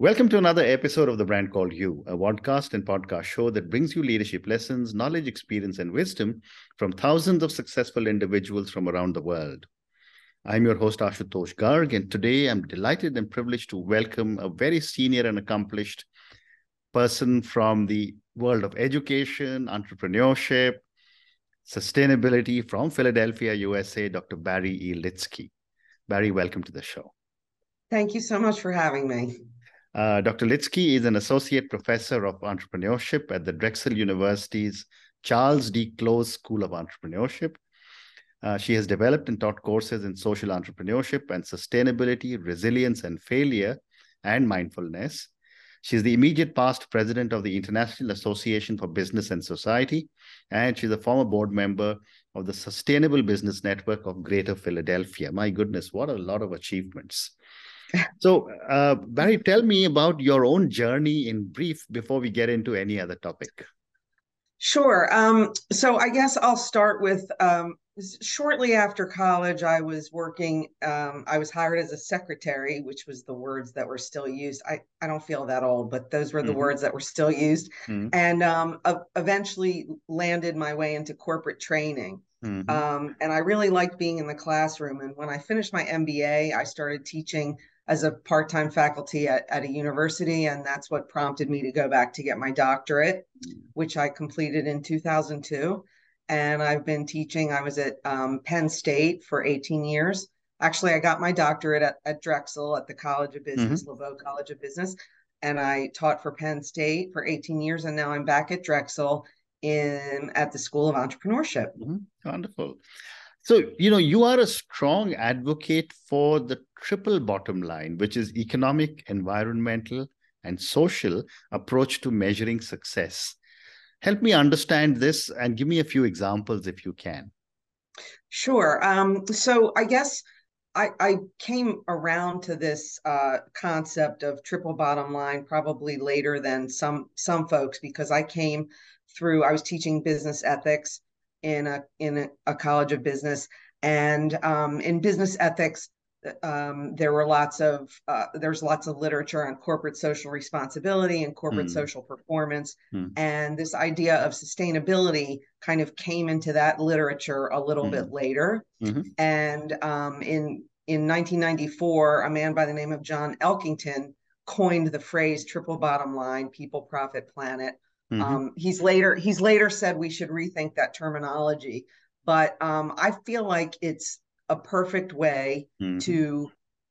Welcome to another episode of The Brand Called You, a podcast and podcast show that brings you leadership lessons, knowledge, experience, and wisdom from thousands of successful individuals from around the world. I'm your host, Ashutosh Garg, and today I'm delighted and privileged to welcome a very senior and accomplished person from the world of education, entrepreneurship, sustainability from Philadelphia, USA, Dr. Barrie E. Litzky. Barrie, welcome to the show. Thank you so much for having me. Uh, Dr. Litzky is an associate professor of entrepreneurship at the Drexel University's Charles D. Close School of Entrepreneurship. Uh, she has developed and taught courses in social entrepreneurship and sustainability, resilience and failure, and mindfulness. She's the immediate past president of the International Association for Business and Society, and she's a former board member of the Sustainable Business Network of Greater Philadelphia. My goodness, what a lot of achievements. So, uh, Barrie, tell me about your own journey in brief before we get into any other topic. Sure. Um, so, I guess I'll start with um, shortly after college, I was working, um, I was hired as a secretary, which was the words that were still used. I, I don't feel that old, but those were the mm-hmm. words that were still used. Mm-hmm. And um, uh, eventually landed my way into corporate training. Mm-hmm. Um, and I really liked being in the classroom. And when I finished my MBA, I started teaching as a part-time faculty at, at a university and that's what prompted me to go back to get my doctorate which i completed in 2002 and i've been teaching i was at um, penn state for 18 years actually i got my doctorate at, at drexel at the college of business mm-hmm. LeBow college of business and i taught for penn state for 18 years and now i'm back at drexel in at the school of entrepreneurship mm-hmm. wonderful so, you know, you are a strong advocate for the triple bottom line, which is economic, environmental, and social approach to measuring success. Help me understand this and give me a few examples if you can. Sure. Um, so, I guess I, I, came around to this uh, concept of triple bottom line probably later than some some folks because I came through. I was teaching business ethics in a in a, college of business, and um, in business ethics, um, there were lots of uh, there's lots of literature on corporate social responsibility and corporate mm. social performance, mm. and this idea of sustainability kind of came into that literature a little mm. bit later. Mm-hmm. And um, in in 1994, a man by the name of John Elkington coined the phrase "triple bottom line: people, profit, planet." Mm-hmm. Um, he's later he's later said we should rethink that terminology, but um, I feel like it's a perfect way mm-hmm. to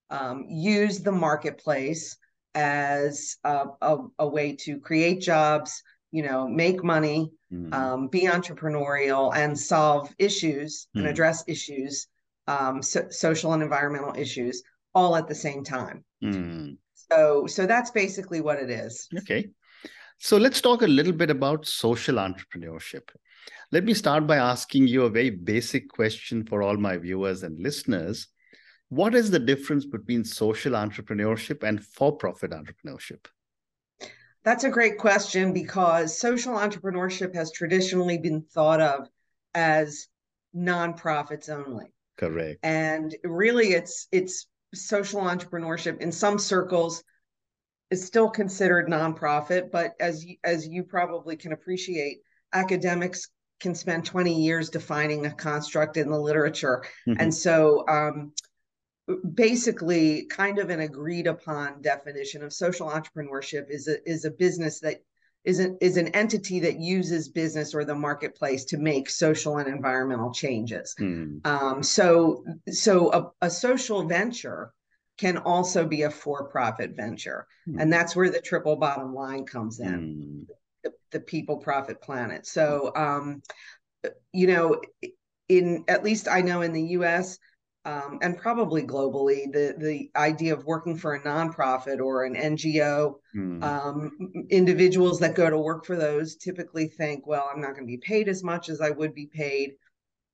um, use the marketplace as a, a, a, way to create jobs, you know, make money, mm-hmm. Um, be entrepreneurial, and solve issues and mm-hmm. address issues, um, so, social and environmental issues, all at the same time. Mm-hmm. So, so that's basically what it is. Okay. So let's talk a little bit about social entrepreneurship. Let me start by asking you a very basic question for all my viewers and listeners. What is the difference between social entrepreneurship and for profit entrepreneurship? That's a great question because social entrepreneurship has traditionally been thought of as nonprofits only. Correct. And really it's it's social entrepreneurship in some circles is still considered nonprofit, but as as you probably can appreciate, academics can spend 20 years defining a construct in the literature, mm-hmm. and so um, basically, kind of an agreed upon definition of social entrepreneurship is a is a business that is an, is an entity that uses business or the marketplace to make social and environmental changes. Mm. Um, so, so a, a, social venture can also be a for-profit venture mm. and that's where the triple bottom line comes in mm. the, the, people profit planet so um, you know in at least i know in the us um, and probably globally the the idea of working for a nonprofit or an ngo mm. um, individuals that go to work for those typically think well i'm not going to be paid as much as i would be paid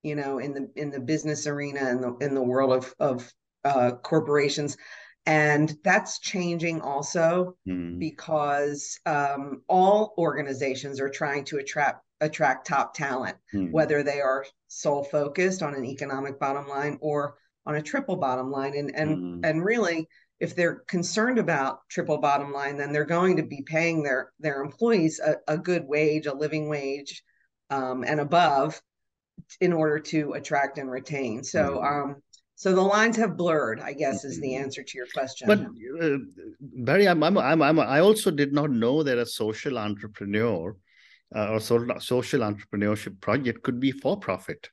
you know in the in the business arena and the in the world of of uh, corporations. And that's changing also mm. because um, all organizations are trying to attract attract top talent, mm. whether they are sole focused on an economic bottom line or on a triple bottom line. And and mm. and really, if they're concerned about triple bottom line, then they're going to be paying their their employees a, a good wage, a living wage, um, and above, in order to attract and retain. So, mm-hmm. um, so the lines have blurred. I guess is the mm-hmm. answer to your question. But uh, Barrie, I'm, I'm, I'm, I'm, i also did not know that a social entrepreneur uh, or social entrepreneurship project could be for profit.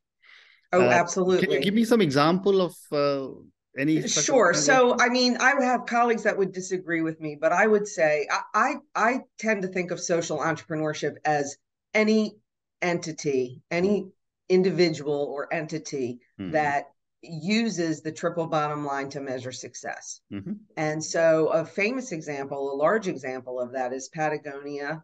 Oh, uh, absolutely. Can you give me some example of uh, any sure so i mean i have colleagues that would disagree with me but i would say I, I i tend to think of social entrepreneurship as any entity any individual or entity mm-hmm. that uses the triple bottom line to measure success mm-hmm. and so a famous example a large example of that is patagonia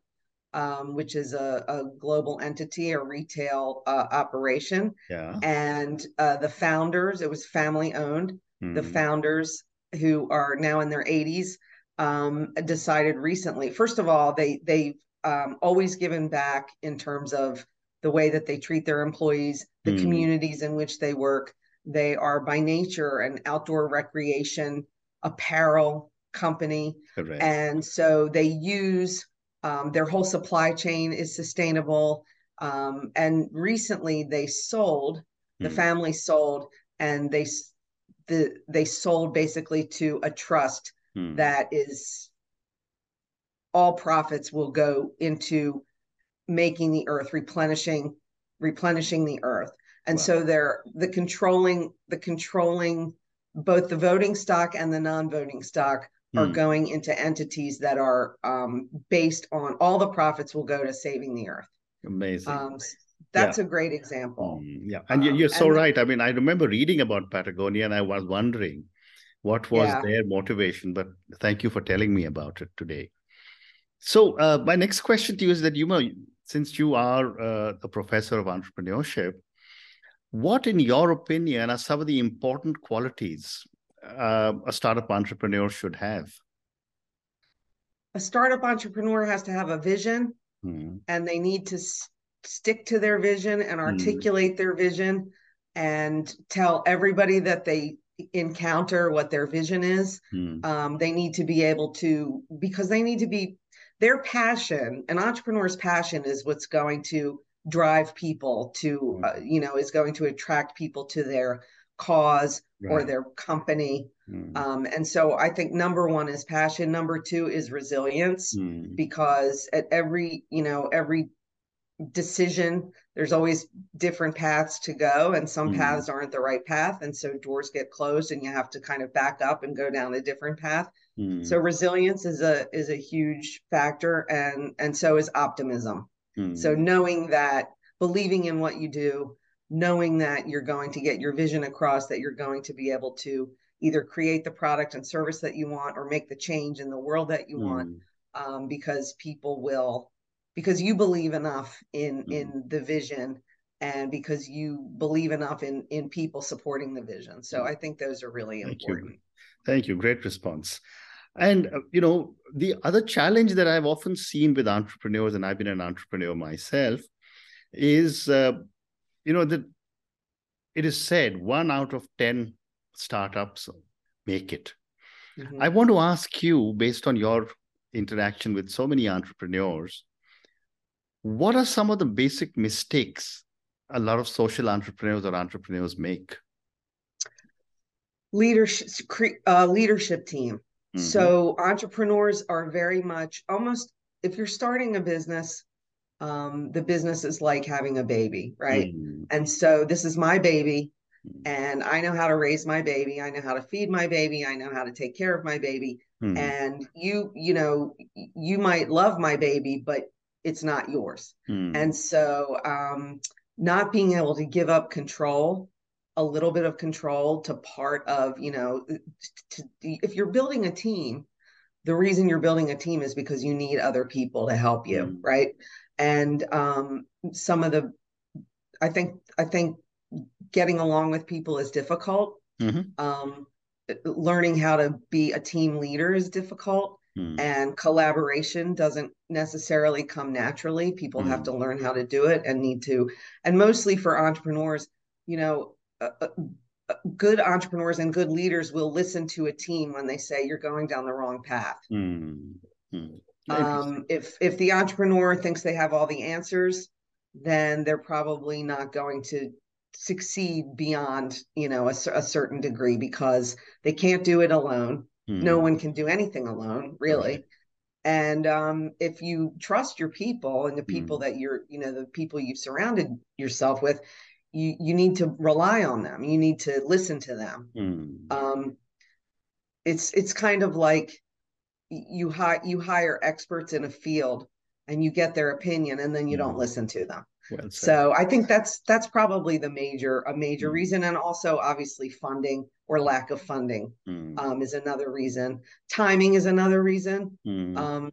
um, which is a, a, global entity, a retail uh, operation. Yeah. And uh, the founders, it was family owned mm. the founders who are now in their 80s um, decided recently. First of all, they they've um, always given back in terms of the way that they treat their employees, the mm. communities in which they work. They are by nature an outdoor recreation apparel company, Correct. and so they use um, their whole supply chain is sustainable. Um, and recently, they sold. The mm. family sold, and they the they sold basically to a trust hmm. that is all profits will go into making the earth replenishing replenishing the earth and wow. so they're the controlling the controlling both the voting stock and the non-voting stock hmm. are going into entities that are um, based on all the profits will go to saving the earth amazing um, that's yeah. a great example. Mm, yeah, and um, you're so and right. I mean, I remember reading about Patagonia, and I was wondering what was yeah. their motivation. But thank you for telling me about it today. So, uh, my next question to you is that you know, since you are uh, a professor of entrepreneurship, what, in your opinion, are some of the important qualities uh, a startup entrepreneur should have? A startup entrepreneur has to have a vision, hmm. and they need to stick to their vision and hmm. articulate mm. their vision and tell everybody that they encounter what their vision is. Mm. Um, they need to be able to, because they need to be, their passion, an entrepreneur's passion is what's going to drive people to, hmm. uh, you know, is going to attract people to their cause right. or their company. Mm. Um, and so I think number one is passion. Number two is resilience, mm. because at every, you know, every decision there's always different paths to go and some mm. paths aren't the right path and so doors get closed and you have to kind of back up and go down a different path so resilience is a is a huge factor and and so is optimism mm. so knowing that believing in what you do knowing that you're going to get your vision across that you're going to be able to either create the product and service that you want or make the change in the world that you want mm. um, because people will because you believe enough in mm-hmm. in the vision and because you believe enough in in people supporting the vision so i think those are really Thank important you. Thank you great response and uh, you know the other challenge that i've often seen with entrepreneurs and i've been an entrepreneur myself is uh, you know that it is said one out of 10 startups make it mm-hmm. i want to ask you based on your interaction with so many entrepreneurs what are some of the basic mistakes a lot of social entrepreneurs or entrepreneurs make? Leadership, uh, leadership team. Mm-hmm. So entrepreneurs are very much almost if you're starting a business, um, the business is like having a baby, right? Mm-hmm. And so this is my baby, mm-hmm. and I know how to raise my baby. I know how to feed my baby. I know how to take care of my baby. Mm-hmm. And you, you know, you might love my baby, but it's not yours. Hmm. And so, um, not being able to give up control, a little bit of control to part of, you know, to, if you're building a team, the reason you're building a team is because you need other people to help you, hmm. right? And um, some of the, I think, I think getting along with people is difficult. Mm-hmm. Um, learning how to be a team leader is difficult mm. and collaboration doesn't necessarily come naturally people mm. have to learn how to do it and need to and mostly for entrepreneurs you know uh, uh, good entrepreneurs and good leaders will listen to a team when they say you're going down the wrong path. Mm-hmm. Um, if if the entrepreneur thinks they have all the answers, then they're probably not going to succeed beyond you know a, a certain degree because they can't do it alone. Mm-hmm. No one can do anything alone, really. Right. And um, if you trust your people and the people mm. that you're, you know, the people you've surrounded yourself with, you you need to rely on them. You need to listen to them. Mm. Um, it's it's kind of like you hire you hire experts in a field and you get their opinion and then you mm. don't listen to them. Well so I think that's that's probably the major a major mm. reason, and also obviously funding or lack of funding mm. um, is another reason. Timing is another reason. Mm. Um,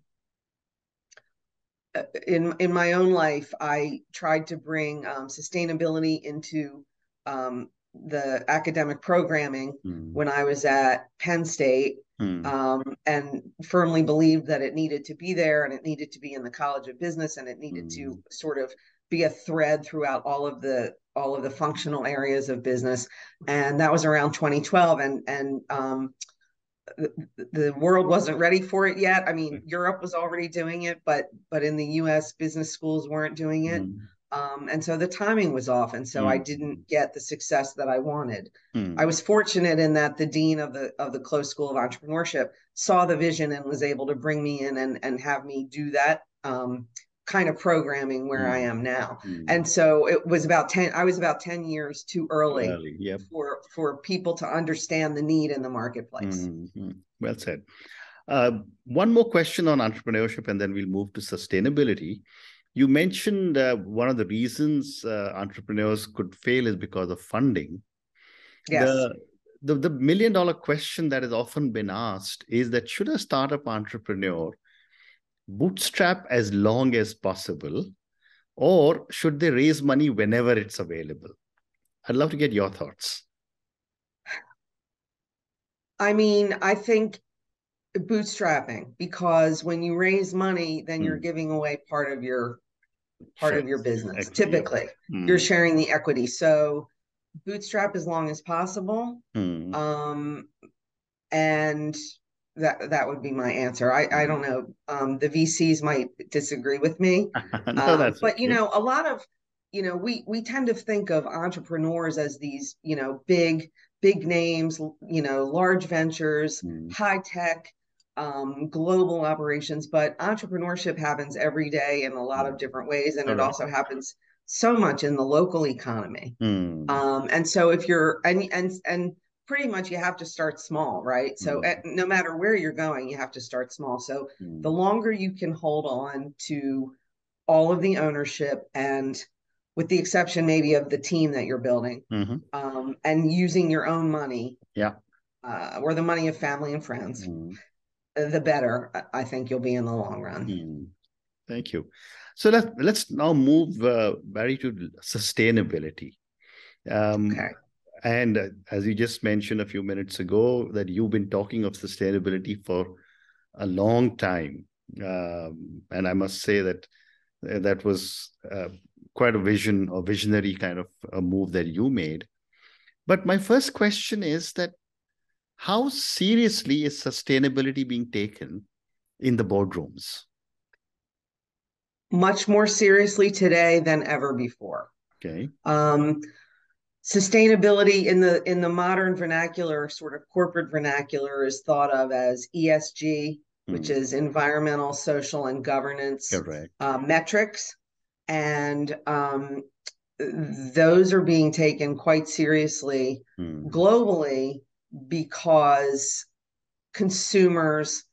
in in my own life, I tried to bring um, sustainability into um, the academic programming mm. when I was at Penn State, mm. um, and firmly believed that it needed to be there and it needed to be in the College of Business and it needed mm. to sort of be a thread throughout all of the all of the functional areas of business. And that was around 2012, and and um, the, the world wasn't ready for it yet. I mean, Europe was already doing it, but but in the U.S., business schools weren't doing it. Mm. Um, and so the timing was off, and so mm. I didn't get the success that I wanted. Mm. I was fortunate in that the dean of the of the Close School of Entrepreneurship saw the vision and was able to bring me in and and have me do that um, kind of programming where mm. I am now. Mm. And so it was about 10 I was about 10 years too early, early yep. for for people to understand the need in the marketplace. Mm-hmm. Well said. Uh, one more question on entrepreneurship and then we'll move to sustainability. You mentioned uh, one of the reasons uh, entrepreneurs could fail is because of funding. Yes. The, the, the million dollar question that has often been asked is that should a startup entrepreneur bootstrap as long as possible, or should they raise money whenever it's available? I'd love to get your thoughts. I mean, I think bootstrapping because when you raise money, then mm. you're hmm. giving away part of your part of your business. Equity. Typically, mm. you're sharing the equity. So bootstrap as long as possible. Mm. Um, and that that would be my answer. I I don't know. Um, the VCs might disagree with me, no, um, but you know, a lot of you know, we we tend to think of entrepreneurs as these you know big big names, you know, large ventures, mm. high tech, um, global operations. But entrepreneurship happens every day in a lot of different ways, and it also happens so much in the local economy. Mm. Um, and so if you're and and and pretty much you have to start small, right? So mm. at, no matter where you're going, you have to start small. So mm. the longer you can hold on to all of the ownership and with the exception maybe of the team that you're building mm-hmm. um, and using your own money yeah uh, or the money of family and friends mm. the better i think you'll be in the long run mm. thank you so let's let's now move uh, barrie to sustainability um, okay and uh, as you just mentioned a few minutes ago, that you've been talking of sustainability for a long time. Um, and I must say that uh, that was uh, quite a vision or visionary kind of a move that you made. But my first question is that how seriously is sustainability being taken in the boardrooms? Much more seriously today than ever before. Okay. Um, sustainability in the in the modern vernacular sort of corporate vernacular is thought of as esg mm. which hmm. is environmental social and governance uh, metrics and um, those are being taken quite seriously mm. globally because consumers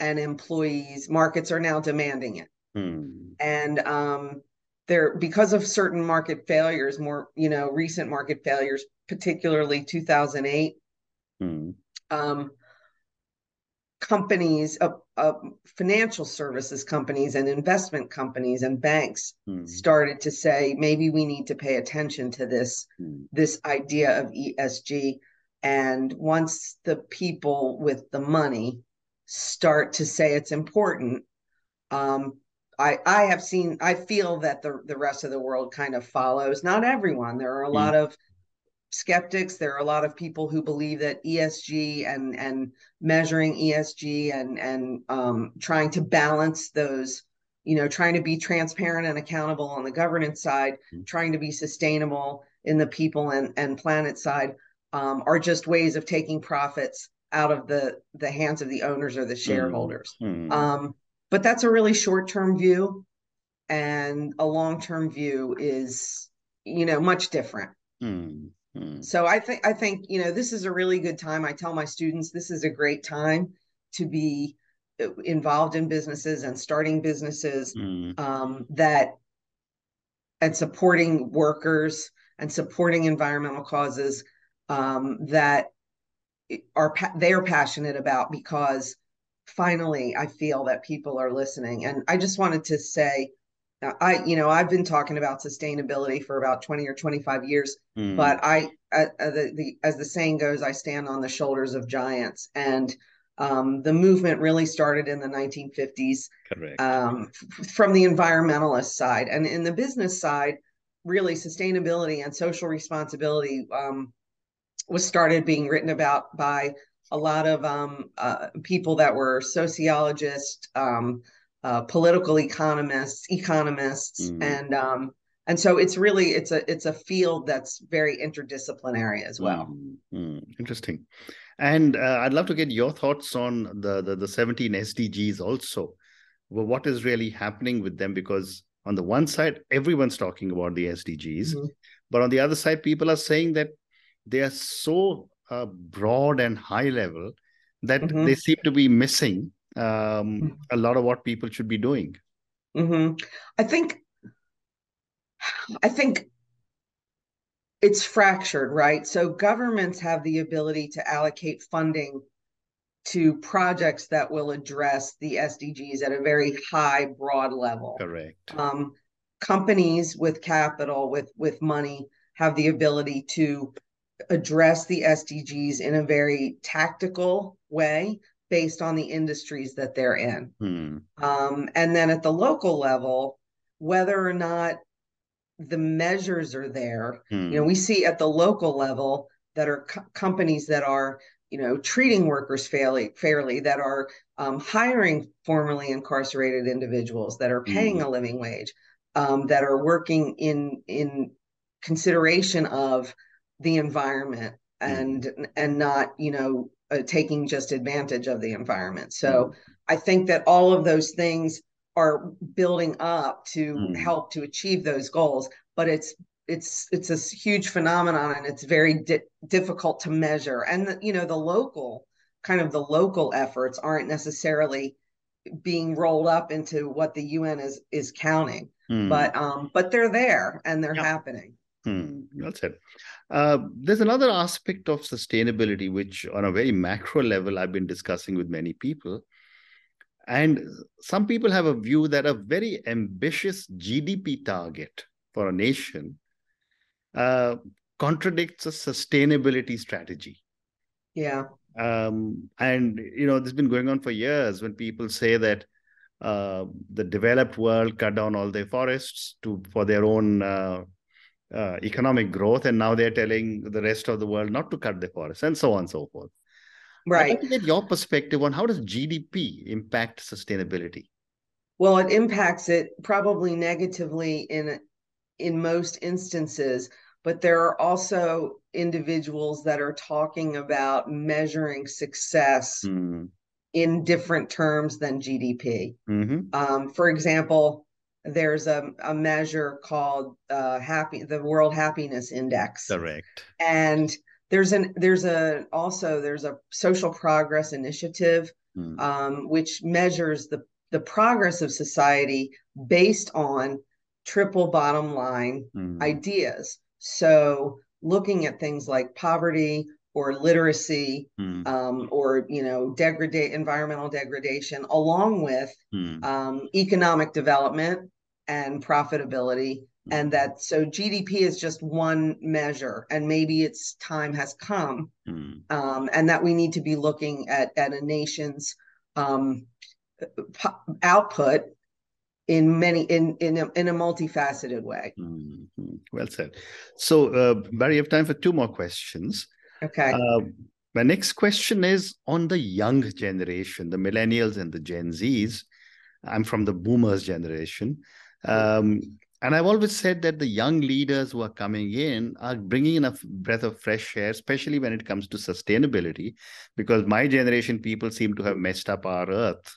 and employees markets are now demanding it mm. and um, there because of certain market failures more you know recent market failures particularly 2008 hmm. um, companies uh, uh, financial services companies and investment companies and banks hmm. started to say maybe we need to pay attention to this hmm. this idea of esg and once the people with the money start to say it's important um, I, I have seen I feel that the the rest of the world kind of follows. Not everyone. There are a mm. lot of skeptics. There are a lot of people who believe that ESG and and measuring ESG and and um, trying to balance those, you know, trying to be transparent and accountable on the governance side, mm-hmm. trying to be sustainable in the people and and planet side, um, are just ways of taking profits out of the the hands of the owners or the mm-hmm. shareholders. Mm-hmm. Um, but that's a really short term view, and a long term view is, you know, much different. Mm-hmm. Hmm. So I think I think you know this is a really good time. I tell my students this is a great time to be uh, involved in businesses and starting businesses mm. um, that and supporting workers and supporting environmental causes um, that are they are passionate about because finally I feel that people are listening. And I just wanted to say I, you know, I've been talking about sustainability for about 20 or 25 years, mm. but I, uh, the, the, as the saying goes, I stand on the shoulders of giants. And um, the movement really started in the 1950s um, f- from the environmentalist side. And in the business side, really sustainability and social responsibility um, was started being written about by a lot of um, uh, people that were sociologists, um, uh, political economists, economists, mm. and um, and so it's really it's a it's a field that's very interdisciplinary as well. Mm. Interesting, and uh, I'd love to get your thoughts on the, the the 17 SDGs also. Well, what is really happening with them? Because on the one side, everyone's talking about the SDGs, mm-hmm. but on the other side, people are saying that they are so uh, broad and high level that mm-hmm. they seem to be missing um, mm. a lot of what people should be doing. Mm-hmm. I think, I think it's fractured, right? So governments have the ability to allocate funding to projects that will address the SDGs at a very high, broad level. Correct. Um, companies with capital, with with money, have the ability to address the SDGs in a very tactical way based on the industries that they're in. Hmm. Um, and then at the local level, whether or not the measures are there, hmm. you know, we see at the local level that are co- companies that are, you know, treating workers fairly, fairly that are um, hiring formerly incarcerated individuals, that are paying hmm. a living wage, um, that are working in in consideration of the environment and and not you know uh, taking just advantage of the environment. So mm. I think that all of those things are building up to mm. help to achieve those goals, but it's it's it's a huge phenomenon and it's very di- difficult to measure. And the, you know the local kind of the local efforts aren't necessarily being rolled up into what the UN is is counting, mm. but um but they're there and they're happening. Hmm, that's it. Uh, there's another aspect of sustainability, which on a very macro level, I've been discussing with many people. And some people have a view that a very ambitious GDP target for a nation uh, contradicts a sustainability strategy. Yeah. Um, and, you know, this has been going on for years when people say that uh, the developed world cut down all their forests to for their own uh, economic growth, and now they're telling the rest of the world not to cut the forests, and so on and so forth. Right. I'd like to get your perspective on how does GDP impact sustainability? Well, it impacts it probably negatively in in most instances, but there are also individuals that are talking about measuring success mm. in different terms than GDP. Mm-hmm. Um, for example, there's a, a measure called uh, happy the World Happiness Index. Correct. And there's an there's a also there's a social progress initiative mm. um, which measures the the progress of society based on triple bottom line mm. ideas. So looking at things like poverty or literacy mm. um, or you know degrade environmental degradation along with mm. um, economic development and profitability and that so gdp is just one measure and maybe its time has come mm. um, and that we need to be looking at at a nation's um, output in many in in a, in a multifaceted way. Mm-hmm. Well said. So, uh, Barrie, you have time for two more questions. Okay. Uh, my next question is on the young generation, the millennials and the Gen Zs. I'm from the boomers generation. Um, and I've always said that the young leaders who are coming in are bringing in a breath of fresh air, especially when it comes to sustainability, because my generation people seem to have messed up our earth.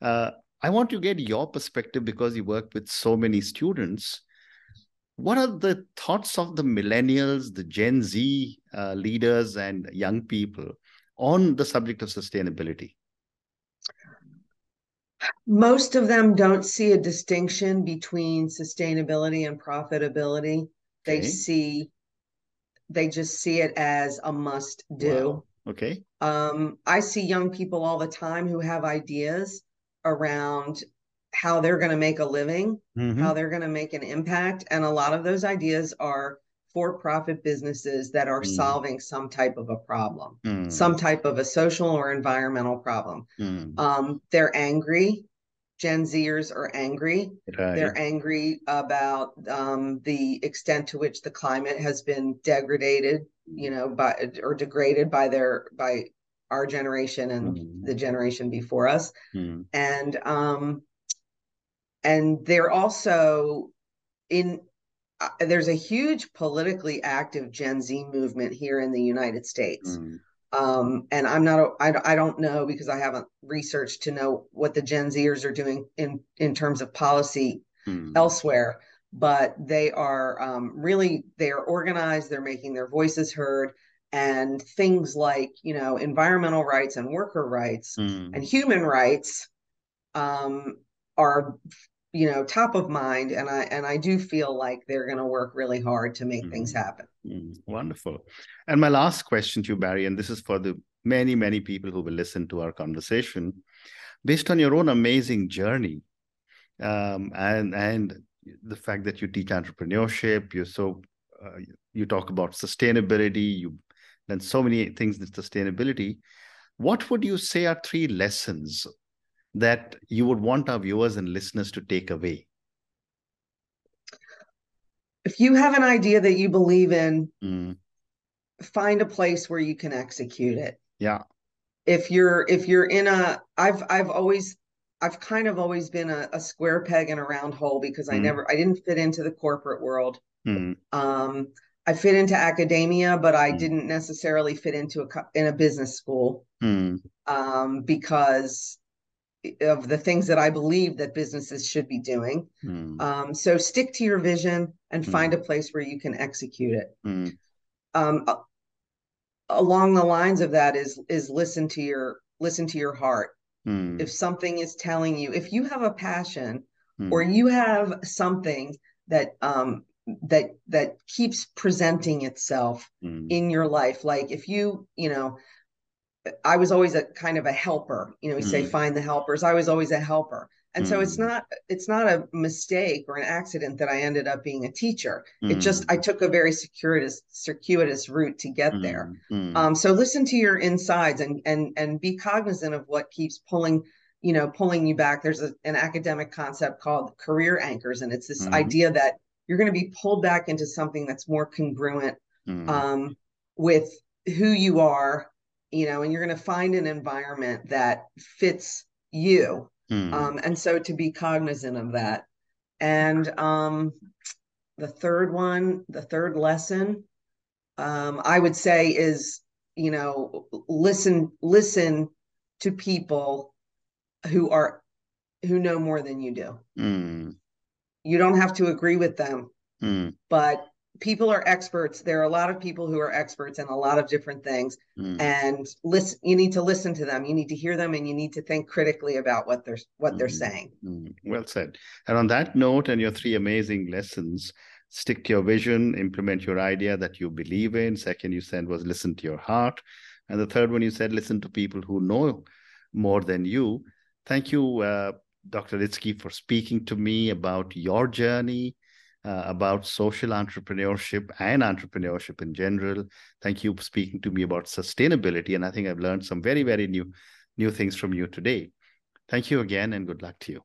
Uh, I want to get your perspective because you work with so many students. What are the thoughts of the millennials, the Gen Z uh, leaders, and young people on the subject of sustainability? Most of them don't see a distinction between sustainability and profitability. They okay. see, they just see it as a must do. Wow. Okay. Um, I see young people all the time who have ideas around how they're going to make a living, mm-hmm. how they're going to make an impact. And a lot of those ideas are for profit businesses that are mm. solving some type of a problem, mm. some type of a social or environmental problem. Mm. Um, they're angry. Gen Zers are angry. Right. They're angry about um, the extent to which the climate has been degraded, you know, by or degraded by their by our generation and mm. the generation before us mm. and um and they're also in uh, there's a huge politically active gen z movement here in the united states mm. um and i'm not I, I don't know because i haven't researched to know what the gen zers are doing in in terms of policy hmm. elsewhere but they are um, really they are organized they're making their voices heard and things like you know environmental rights and worker rights mm. and human rights um, are you know top of mind and i and i do feel like they're going to work really hard to make mm. things happen mm. wonderful and my last question to you barrie and this is for the many many people who will listen to our conversation based on your own amazing journey um, and and the fact that you teach entrepreneurship you're so uh, you talk about sustainability you and so many things in sustainability. What would you say are three lessons that you would want our viewers and listeners to take away? If you have an idea that you believe in, mm. find a place where you can execute it. Yeah. If you're if you're in a I've I've always I've kind of always been a, a square peg in a round hole because I mm. never I didn't fit into the corporate world. Mm. Um, I fit into academia, but I mm. didn't necessarily fit into a in a business school mm. um, because of the things that I believe that businesses should be doing. Mm. Um, so stick to your vision and hmm. find a place where you can execute it. Hmm. Um, along the lines of that is is listen to your listen to your heart. Hmm. If something is telling you, if you have a passion or you have something that um, that that keeps presenting itself mm. in your life like if you you know i was always a kind of a helper you know we mm. say find the helpers i was always a helper and mm. so it's mm. not it's not a mistake or an accident that i ended up being a teacher it just mm. i took a very circuitous circuitous route to get there mm. um, so listen to your insides and and and be cognizant of what keeps pulling you know pulling you back there's a, an academic concept called career anchors and it's this mm-hmm. idea that you're going to be pulled back into something that's more congruent mm. um, with who you are, you know, and you're going to find an environment that fits you. Mm. Um, and so to be cognizant of that. And um, the third one, the third lesson, um, I would say is, you know, listen, listen to people who are who know more than you do. Mm you don't have to agree with them mm. but people are experts there are a lot of people who are experts in a lot of different things mm. and listen you need to listen to them you need to hear them and you need to think critically about what they're what mm. they're hmm. saying hmm. well said and on that note and your three amazing lessons stick to your vision implement your idea that you believe in second you said was listen to your heart and the third one you said listen to people who know more than you thank you uh, Dr. Litzky, for speaking to me about your journey, uh, about social entrepreneurship and entrepreneurship in general. Thank you for speaking to me about sustainability. And I think I've learned some very, very new, new things from you today. Thank you again and good luck to you.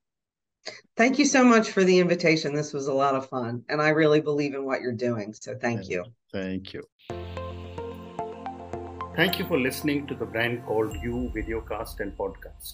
Thank you so much for the invitation. This was a lot of fun, and I really believe in what you're doing. So thank you. Thank you. Thank you for listening to the Brand Called You videocast and podcast,